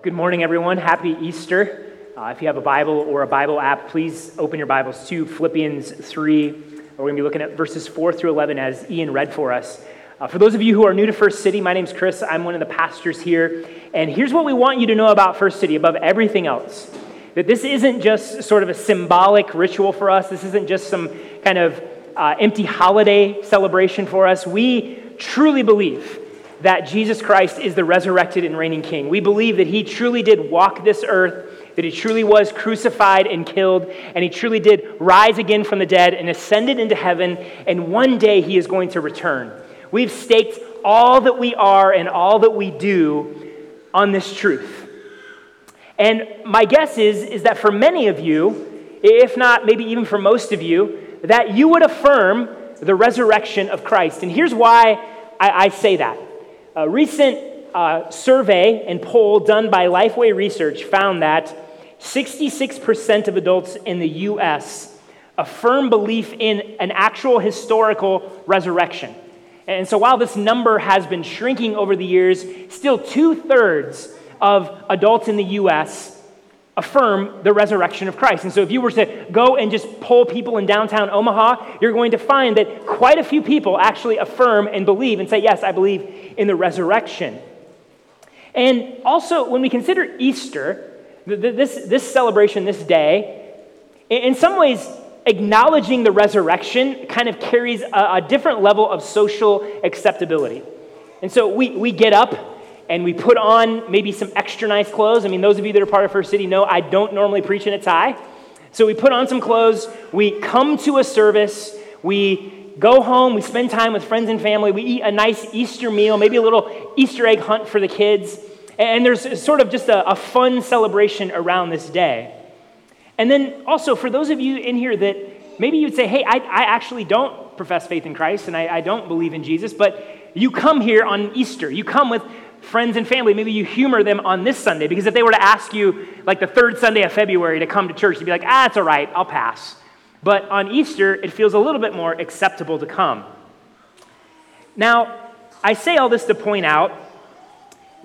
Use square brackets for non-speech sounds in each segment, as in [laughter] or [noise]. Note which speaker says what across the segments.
Speaker 1: Good morning, everyone. Happy Easter. Uh, if you have a Bible or a Bible app, please open your Bibles to Philippians 3. We're going to be looking at verses 4 through 11 as Ian read for us. Uh, for those of you who are new to First City, my name's Chris. I'm one of the pastors here. And here's what we want you to know about First City above everything else that this isn't just sort of a symbolic ritual for us, this isn't just some kind of uh, empty holiday celebration for us. We truly believe that Jesus Christ is the resurrected and reigning King. We believe that he truly did walk this earth, that he truly was crucified and killed, and he truly did rise again from the dead and ascended into heaven, and one day he is going to return. We've staked all that we are and all that we do on this truth. And my guess is, is that for many of you, if not maybe even for most of you, that you would affirm the resurrection of Christ. And here's why I, I say that. A recent uh, survey and poll done by Lifeway Research found that 66% of adults in the US affirm belief in an actual historical resurrection. And so while this number has been shrinking over the years, still two thirds of adults in the US affirm the resurrection of Christ. And so if you were to go and just poll people in downtown Omaha, you're going to find that quite a few people actually affirm and believe and say, Yes, I believe in the resurrection. And also, when we consider Easter, this, this celebration, this day, in some ways, acknowledging the resurrection kind of carries a, a different level of social acceptability. And so we, we get up and we put on maybe some extra nice clothes. I mean, those of you that are part of First City know I don't normally preach in a tie. So we put on some clothes, we come to a service, we go home, we spend time with friends and family, we eat a nice Easter meal, maybe a little Easter egg hunt for the kids. And there's sort of just a, a fun celebration around this day. And then also, for those of you in here that maybe you'd say, hey, I, I actually don't profess faith in Christ and I, I don't believe in Jesus, but you come here on Easter. You come with friends and family, maybe you humor them on this Sunday because if they were to ask you, like the third Sunday of February, to come to church, you'd be like, ah, it's all right, I'll pass. But on Easter, it feels a little bit more acceptable to come. Now, I say all this to point out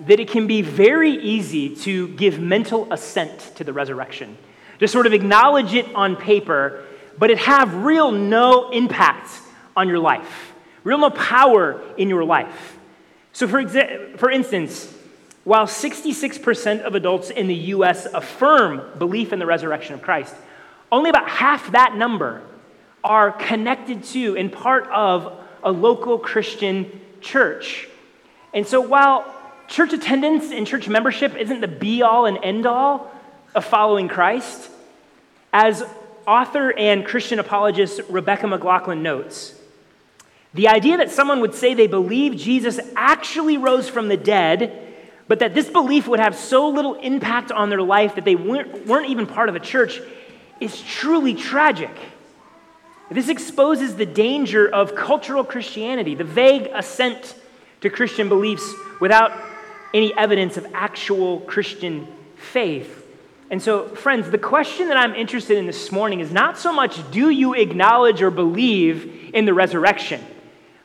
Speaker 1: that it can be very easy to give mental assent to the resurrection, to sort of acknowledge it on paper, but it have real no impact on your life, real no power in your life. So, for, exa- for instance, while 66% of adults in the US affirm belief in the resurrection of Christ, only about half that number are connected to and part of a local Christian church. And so, while church attendance and church membership isn't the be all and end all of following Christ, as author and Christian apologist Rebecca McLaughlin notes, the idea that someone would say they believe Jesus actually rose from the dead, but that this belief would have so little impact on their life that they weren't, weren't even part of a church is truly tragic. This exposes the danger of cultural Christianity, the vague assent to Christian beliefs without any evidence of actual Christian faith. And so, friends, the question that I'm interested in this morning is not so much do you acknowledge or believe in the resurrection?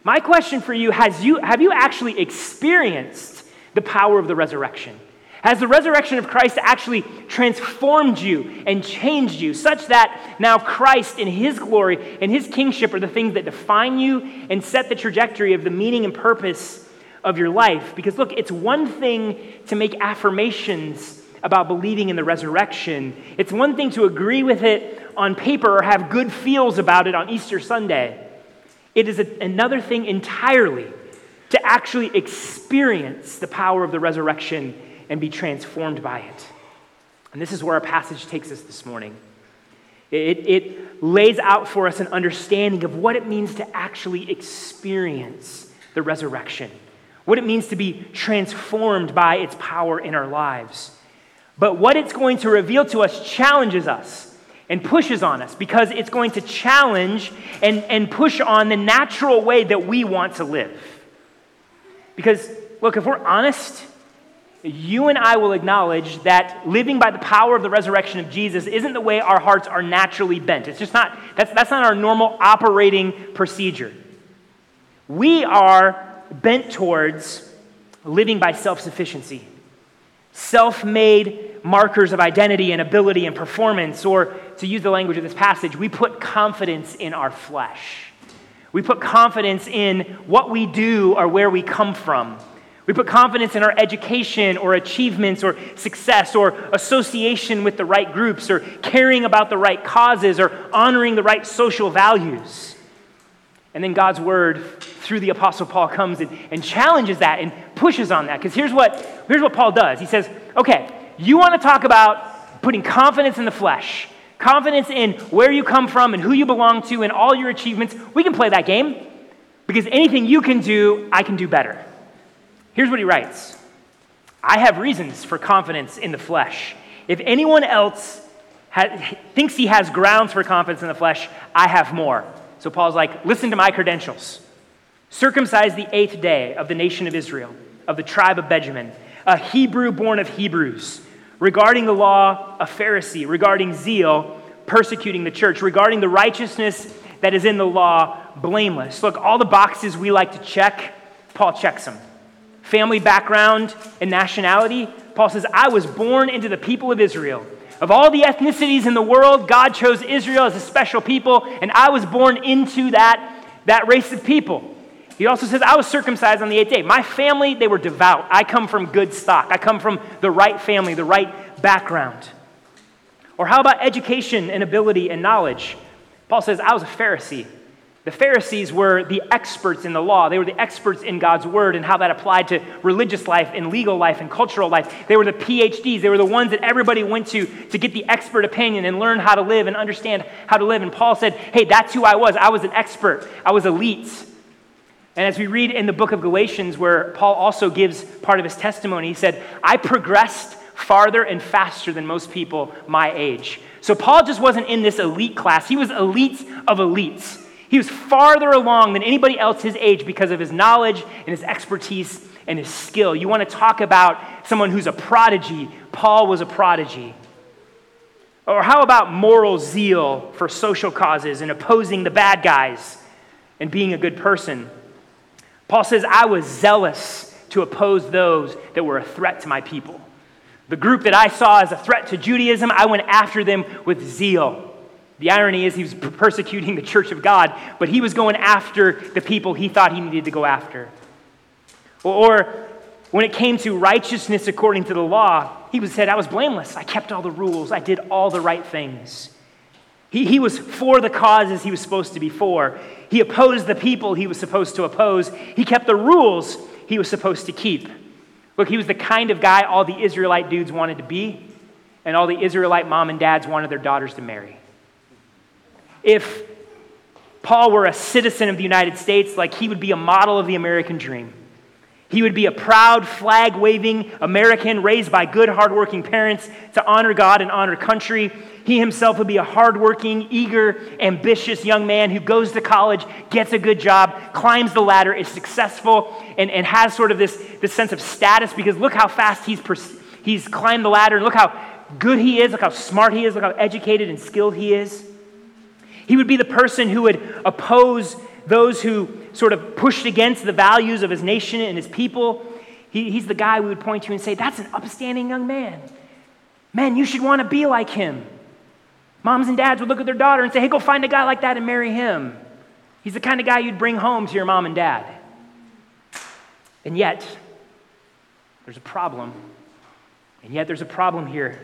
Speaker 1: My question for you, has you have you actually experienced the power of the resurrection? Has the resurrection of Christ actually transformed you and changed you such that now Christ in his glory and his kingship are the things that define you and set the trajectory of the meaning and purpose of your life? Because look, it's one thing to make affirmations about believing in the resurrection, it's one thing to agree with it on paper or have good feels about it on Easter Sunday. It is a, another thing entirely to actually experience the power of the resurrection and be transformed by it. And this is where our passage takes us this morning. It, it lays out for us an understanding of what it means to actually experience the resurrection, what it means to be transformed by its power in our lives. But what it's going to reveal to us challenges us and pushes on us because it's going to challenge and, and push on the natural way that we want to live. Because, look, if we're honest, you and I will acknowledge that living by the power of the resurrection of Jesus isn't the way our hearts are naturally bent. It's just not, that's, that's not our normal operating procedure. We are bent towards living by self sufficiency self made markers of identity and ability and performance, or to use the language of this passage, we put confidence in our flesh. We put confidence in what we do or where we come from. We put confidence in our education or achievements or success or association with the right groups or caring about the right causes or honoring the right social values. And then God's word through the Apostle Paul comes and, and challenges that and pushes on that. Because here's what, here's what Paul does He says, okay, you want to talk about putting confidence in the flesh, confidence in where you come from and who you belong to and all your achievements. We can play that game because anything you can do, I can do better. Here's what he writes I have reasons for confidence in the flesh. If anyone else thinks he has grounds for confidence in the flesh, I have more. So Paul's like, listen to my credentials. Circumcised the eighth day of the nation of Israel, of the tribe of Benjamin, a Hebrew born of Hebrews, regarding the law, a Pharisee, regarding zeal, persecuting the church, regarding the righteousness that is in the law, blameless. Look, all the boxes we like to check, Paul checks them family background, and nationality, Paul says, I was born into the people of Israel. Of all the ethnicities in the world, God chose Israel as a special people, and I was born into that, that race of people. He also says, I was circumcised on the eighth day. My family, they were devout. I come from good stock. I come from the right family, the right background. Or how about education and ability and knowledge? Paul says, I was a Pharisee. The Pharisees were the experts in the law. They were the experts in God's word and how that applied to religious life and legal life and cultural life. They were the PhDs. They were the ones that everybody went to to get the expert opinion and learn how to live and understand how to live. And Paul said, Hey, that's who I was. I was an expert, I was elite. And as we read in the book of Galatians, where Paul also gives part of his testimony, he said, I progressed farther and faster than most people my age. So Paul just wasn't in this elite class, he was elite of elites. He was farther along than anybody else his age because of his knowledge and his expertise and his skill. You want to talk about someone who's a prodigy? Paul was a prodigy. Or how about moral zeal for social causes and opposing the bad guys and being a good person? Paul says, I was zealous to oppose those that were a threat to my people. The group that I saw as a threat to Judaism, I went after them with zeal. The irony is he was persecuting the church of God, but he was going after the people he thought he needed to go after. Or, when it came to righteousness according to the law, he was said, I was blameless. I kept all the rules. I did all the right things. He, he was for the causes he was supposed to be for. He opposed the people he was supposed to oppose. He kept the rules he was supposed to keep. Look, he was the kind of guy all the Israelite dudes wanted to be, and all the Israelite mom and dads wanted their daughters to marry. If Paul were a citizen of the United States, like he would be a model of the American dream. He would be a proud, flag waving American raised by good, hardworking parents to honor God and honor country. He himself would be a hardworking, eager, ambitious young man who goes to college, gets a good job, climbs the ladder, is successful, and, and has sort of this, this sense of status because look how fast he's, pers- he's climbed the ladder, and look how good he is, look how smart he is, look how educated and skilled he is. He would be the person who would oppose those who sort of pushed against the values of his nation and his people. He, he's the guy we would point to and say, That's an upstanding young man. Man, you should want to be like him. Moms and dads would look at their daughter and say, Hey, go find a guy like that and marry him. He's the kind of guy you'd bring home to your mom and dad. And yet, there's a problem. And yet, there's a problem here.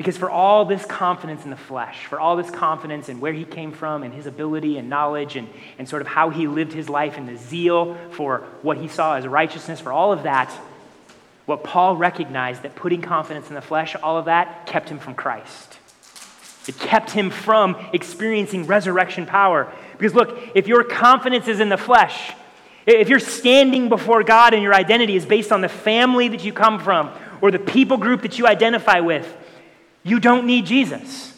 Speaker 1: Because for all this confidence in the flesh, for all this confidence in where he came from and his ability and knowledge and, and sort of how he lived his life and the zeal for what he saw as righteousness, for all of that, what Paul recognized that putting confidence in the flesh, all of that kept him from Christ. It kept him from experiencing resurrection power. Because look, if your confidence is in the flesh, if you're standing before God and your identity is based on the family that you come from or the people group that you identify with, you don't need Jesus.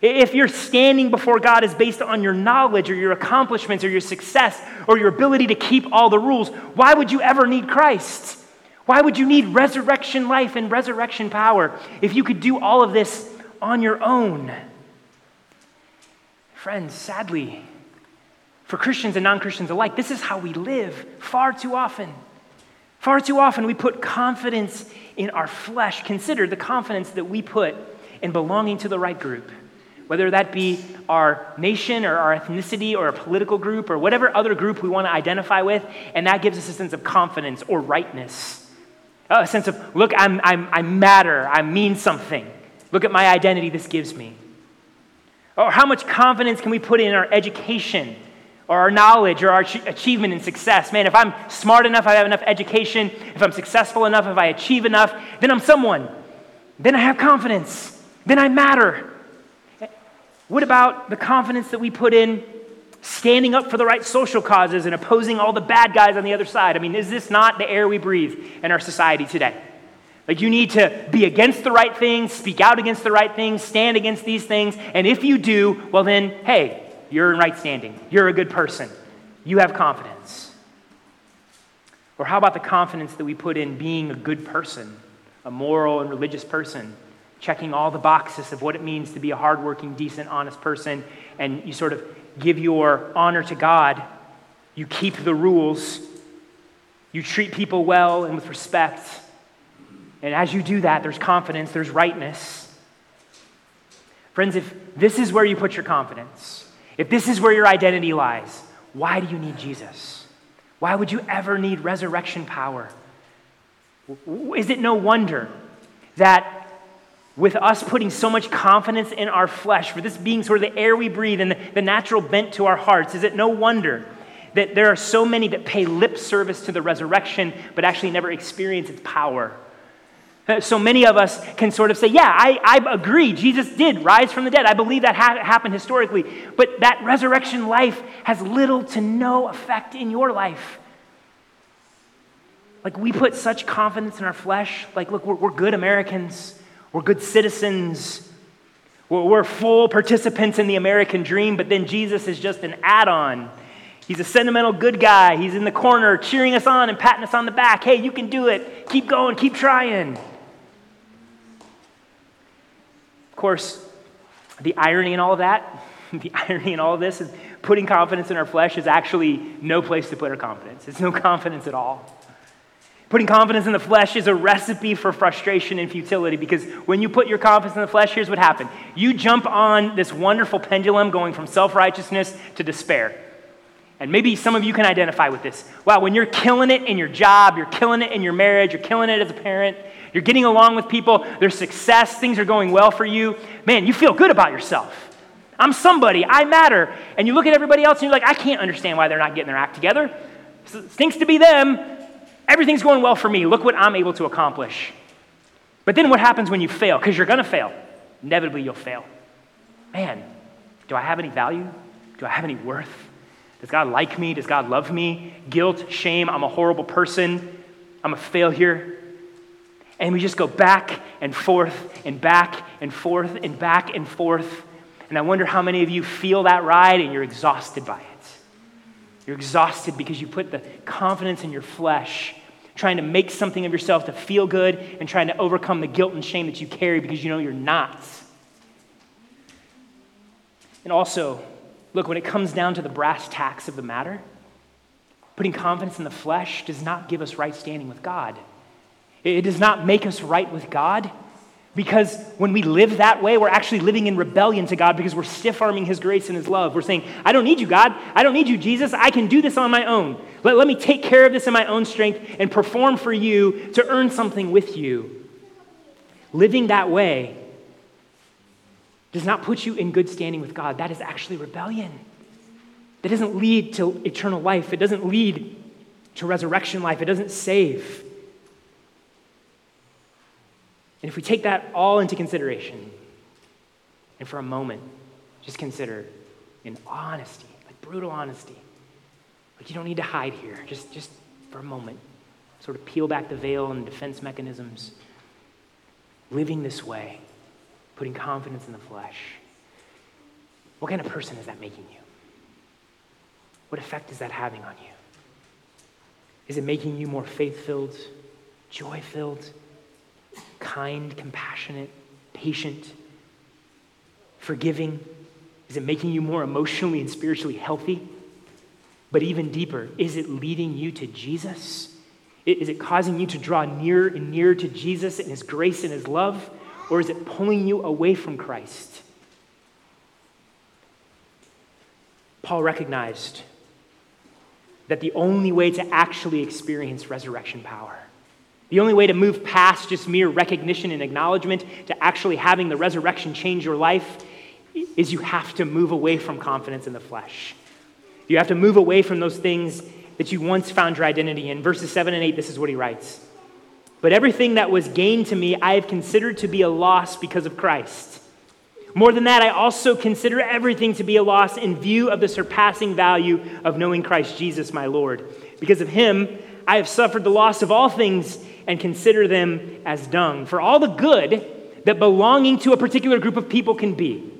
Speaker 1: If your standing before God is based on your knowledge or your accomplishments or your success or your ability to keep all the rules, why would you ever need Christ? Why would you need resurrection life and resurrection power if you could do all of this on your own? Friends, sadly, for Christians and non Christians alike, this is how we live far too often. Far too often we put confidence in our flesh. Consider the confidence that we put in belonging to the right group, whether that be our nation or our ethnicity or a political group or whatever other group we want to identify with, and that gives us a sense of confidence or rightness. Oh, a sense of, look, I'm, I'm, I matter, I mean something. Look at my identity this gives me. Or how much confidence can we put in our education? Or our knowledge or our achievement and success. Man, if I'm smart enough, I have enough education, if I'm successful enough, if I achieve enough, then I'm someone. Then I have confidence. Then I matter. What about the confidence that we put in standing up for the right social causes and opposing all the bad guys on the other side? I mean, is this not the air we breathe in our society today? Like, you need to be against the right things, speak out against the right things, stand against these things, and if you do, well, then, hey, you're in right standing. You're a good person. You have confidence. Or how about the confidence that we put in being a good person, a moral and religious person, checking all the boxes of what it means to be a hardworking, decent, honest person, and you sort of give your honor to God, you keep the rules, you treat people well and with respect. And as you do that, there's confidence, there's rightness. Friends, if this is where you put your confidence, if this is where your identity lies, why do you need Jesus? Why would you ever need resurrection power? Is it no wonder that with us putting so much confidence in our flesh, for this being sort of the air we breathe and the, natural bent to our hearts, is it no wonder that there are so many that pay lip service to the resurrection but actually never experience its power? Uh, so many of us can sort of say, Yeah, I, I agree. Jesus did rise from the dead. I believe that ha- happened historically. But that resurrection life has little to no effect in your life. Like, we put such confidence in our flesh. Like, look, we're, we're good Americans, we're good citizens, we're, we're full participants in the American dream, but then Jesus is just an add on. He's a sentimental good guy. He's in the corner cheering us on and patting us on the back. Hey, you can do it. Keep going, keep trying. Course, the irony in all of that, [laughs] the irony in all of this is putting confidence in our flesh is actually no place to put our confidence. It's no [laughs] confidence at all. Putting confidence in the flesh is a recipe for frustration and futility because when you put your confidence in the flesh, here's what happens You jump on this wonderful pendulum going from self righteousness to despair. And maybe some of you can identify with this. Wow, when you're killing it in your job, you're killing it in your marriage, you're killing it as a parent, you're getting along with people, there's success, things are going well for you. Man, you feel good about yourself. I'm somebody, I matter. And you look at everybody else and you're like, I can't understand why they're not getting their act together. It stinks to be them. Everything's going well for me. Look what I'm able to accomplish. But then what happens when you fail? Because you're going to fail. Inevitably, you'll fail. Man, do I have any value? Do I have any worth? Does God like me? Does God love me? Guilt, shame, I'm a horrible person. I'm a failure. And we just go back and forth and back and forth and back and forth. And I wonder how many of you feel that ride and you're exhausted by it. You're exhausted because you put the confidence in your flesh, trying to make something of yourself to feel good and trying to overcome the guilt and shame that you carry because you know you're not. And also, look, when it comes down to the brass tacks of the matter, putting confidence in the flesh does not give us right standing with God. It does not make us right with God because when we live that way, we're actually living in rebellion to God because we're stiff arming His grace and His love. We're saying, I don't need you, God. I don't need you, Jesus. I can do this on my own. Let, let me take care of this in my own strength and perform for you to earn something with you. Living that way does not put you in good standing with God. That is actually rebellion. That doesn't lead to eternal life, it doesn't lead to resurrection life, it doesn't save. And if we take that all into consideration, and for a moment, just consider in honesty, like brutal honesty, like you don't need to hide here, just, just for a moment, sort of peel back the veil and defense mechanisms. Living this way, putting confidence in the flesh. What kind of person is that making you? What effect is that having on you? Is it making you more faith filled, joy filled? Kind, compassionate, patient, forgiving? Is it making you more emotionally and spiritually healthy? But even deeper, is it leading you to Jesus? Is it causing you to draw nearer and nearer to Jesus and his grace and his love? Or is it pulling you away from Christ? Paul recognized that the only way to actually experience resurrection power, the only way to move past just mere recognition and acknowledgement to actually having the resurrection change your life, is you have to move away from confidence in the flesh. You have to move away from those things that you once found your identity in. Verses 7 and 8, this is what he writes. But everything that was gained to me, I have considered to be a loss because of Christ. More than that, I also consider everything to be a loss in view of the surpassing value of knowing Christ Jesus, my Lord. Because of him, I have suffered the loss of all things and consider them as dung. For all the good that belonging to a particular group of people can be,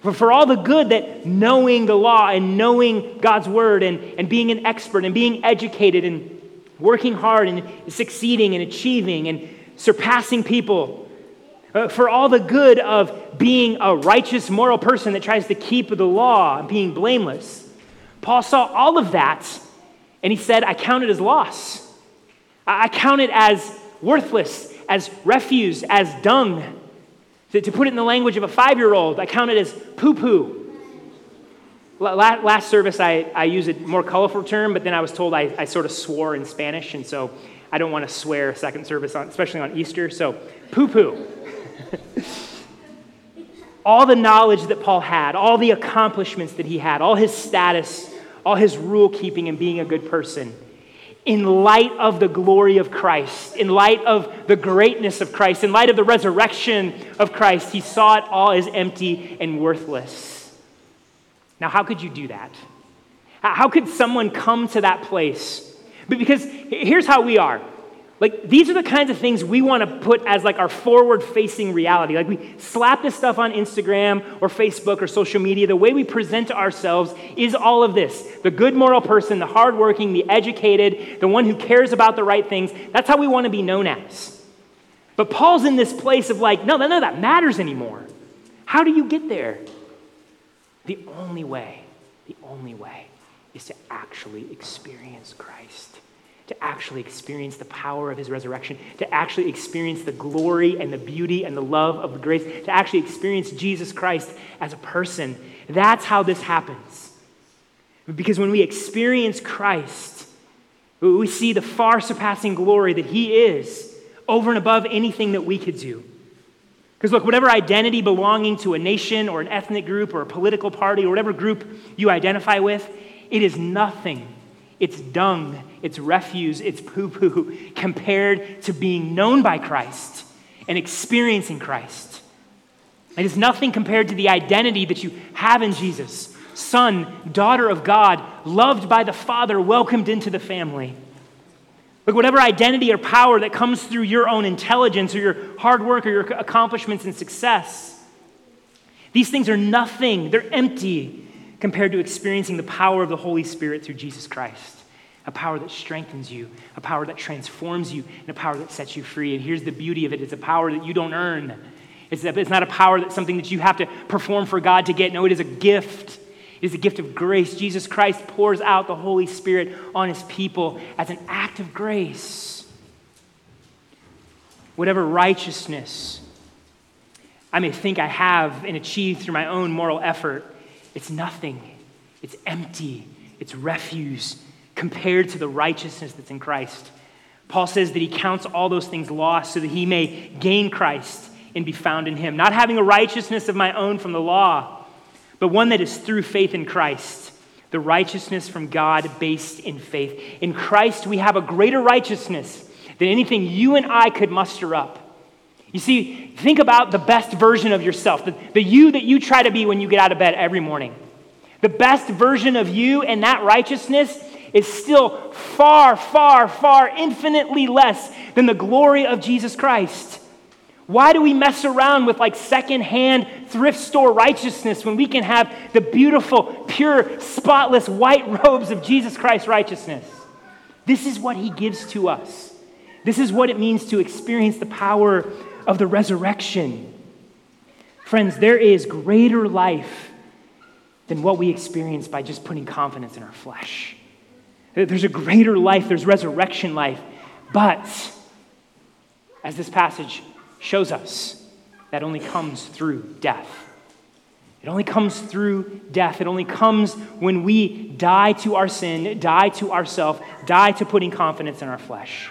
Speaker 1: for, for all the good that knowing the law and knowing God's word and, and being an expert and being educated and working hard and succeeding and achieving and surpassing people, uh, for all the good of being a righteous, moral person that tries to keep the law and being blameless. Paul saw all of that and he said, I count it as loss. I count it as worthless, as refuse, as dung. To, to put it in the language of a five year old, I count it as poo poo. Last service, I, I used a more colorful term, but then I was told I, I sort of swore in Spanish, and so I don't want to swear second service, on, especially on Easter. So, poo poo. [laughs] all the knowledge that Paul had, all the accomplishments that he had, all his status, all his rule keeping and being a good person in light of the glory of Christ, in light of the greatness of Christ, in light of the resurrection of Christ, he saw it all as empty and worthless. Now, how could you do that? How could someone come to that place? Because here's how we are like, these are the kinds of things we want to put as like our forward facing reality. Like, we slap this stuff on Instagram or Facebook or social media. The way we present ourselves is all of this the good moral person, the hardworking, the educated, the one who cares about the right things. That's how we want to be known as. But Paul's in this place of like, no, none of that matters anymore. How do you get there? The only way, the only way is to actually experience Christ to actually experience the power of his resurrection, to actually experience the glory and the beauty and the love of the grace, to actually experience Jesus Christ as a person. That's how this happens. Because when we experience Christ, we see the far surpassing glory that he is over and above anything that we could do. Because look, whatever identity belonging to a nation or an ethnic group or a political party or whatever group you identify with, it is nothing it's dung, it's refuse, it's poo poo [laughs] compared to being known by Christ and experiencing Christ. It is nothing compared to the identity that you have in Jesus son, daughter of God, loved by the Father, welcomed into the family. Like whatever identity or power that comes through your own intelligence or your hard work or your accomplishments and success, these things are nothing. They're empty compared to experiencing the power of the Holy Spirit through Jesus Christ. A power that strengthens you, a power that transforms you, and a power that sets you free. And here's the beauty of it it's a power that you don't earn. It's, it's not a power that's something that you have to perform for God to get. No, it is a gift. It is a gift of grace. Jesus Christ pours out the Holy Spirit on his people as an act of grace. Whatever righteousness I may think I have and achieve through my own moral effort, it's nothing. It's empty. It's refuse compared to the righteousness that's in Christ. Paul says that he counts all those things lost so that he may gain Christ and be found in him. Not having a righteousness of my own from the law, but one that is through faith in Christ, the righteousness from God based in faith. In Christ, we have a greater righteousness than anything you and I could muster up. You see, think about the best version of yourself, the, the you that you try to be when you get out of bed every morning. The best version of you and that righteousness is still far, far, far, infinitely less than the glory of Jesus Christ. Why do we mess around with like secondhand thrift store righteousness when we can have the beautiful, pure, spotless white [laughs] robes of Jesus Christ's righteousness? This is what he gives to us. This is what it means to experience the power of the resurrection. Friends, there is greater life than what we experience by just putting confidence in our flesh. There's a greater life, there's resurrection life But, as this passage shows us, that only comes through death. It only comes through death. It only comes when we die to our sin, die to ourself, die to putting confidence in our flesh.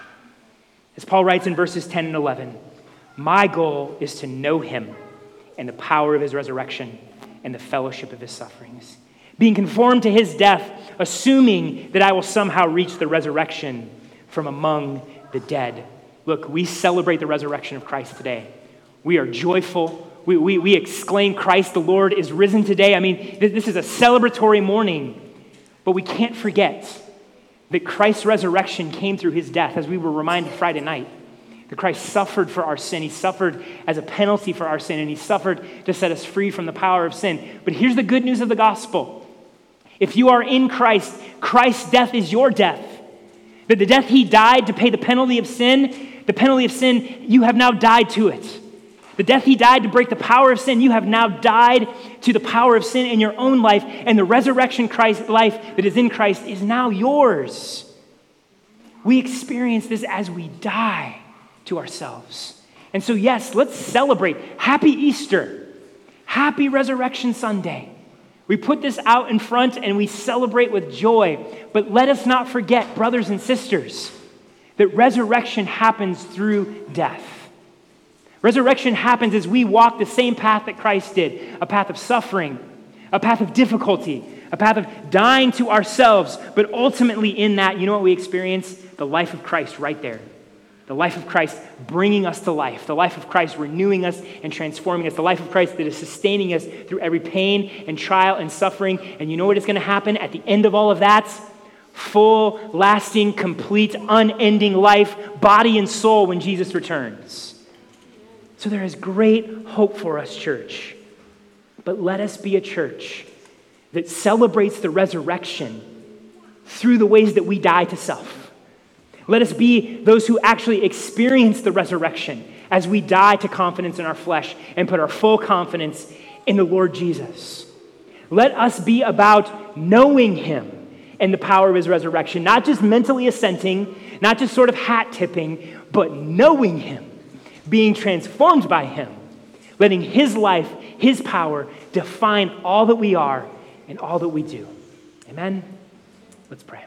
Speaker 1: As Paul writes in verses 10 and 11, my goal is to know him and the power of his resurrection and the fellowship of his sufferings. Being conformed to his death, assuming that I will somehow reach the resurrection from among the dead. Look, we celebrate the resurrection of Christ today. We are joyful. We, we, we exclaim, Christ the Lord is risen today. I mean, this is a celebratory morning. But we can't forget that Christ's resurrection came through his death, as we were reminded Friday night. That Christ suffered for our sin. He suffered as a penalty for our sin, and He suffered to set us free from the power of sin. But here's the good news of the gospel if you are in Christ, Christ's death is your death. That the death He died to pay the penalty of sin, the penalty of sin, you have now died to it. The death He died to break the power of sin, you have now died to the power of sin in your own life, and the resurrection Christ life that is in Christ is now yours. We experience this as we die to ourselves. And so, yes, let's celebrate. Happy Easter. Happy Resurrection Sunday. We put this out in front and we celebrate with joy. But let us not forget, brothers and sisters, that resurrection happens through death. Resurrection happens as we walk the same path that Christ did a path of suffering, a path of difficulty, a path of dying to ourselves. But ultimately, in that, you know what we experience? The life of Christ right there the life of Christ bringing us to life, the life of Christ renewing us and transforming us, the life of Christ that is sustaining us through every pain and trial and suffering. And you know what is going to happen at the end of all of that? Full, lasting, complete, unending life, body and soul when Jesus returns. So there is great hope for us, church. But let us be a church that celebrates the resurrection through the ways that we die to self let us be those who actually experience the resurrection as we die to confidence in our flesh and put our full confidence in the Lord Jesus. Let us be about knowing Him and the power of His resurrection, not just mentally assenting, not just sort of hat tipping, but knowing Him, being transformed by Him, letting His life, His power define all that we are and all that we do. Amen? Let's pray.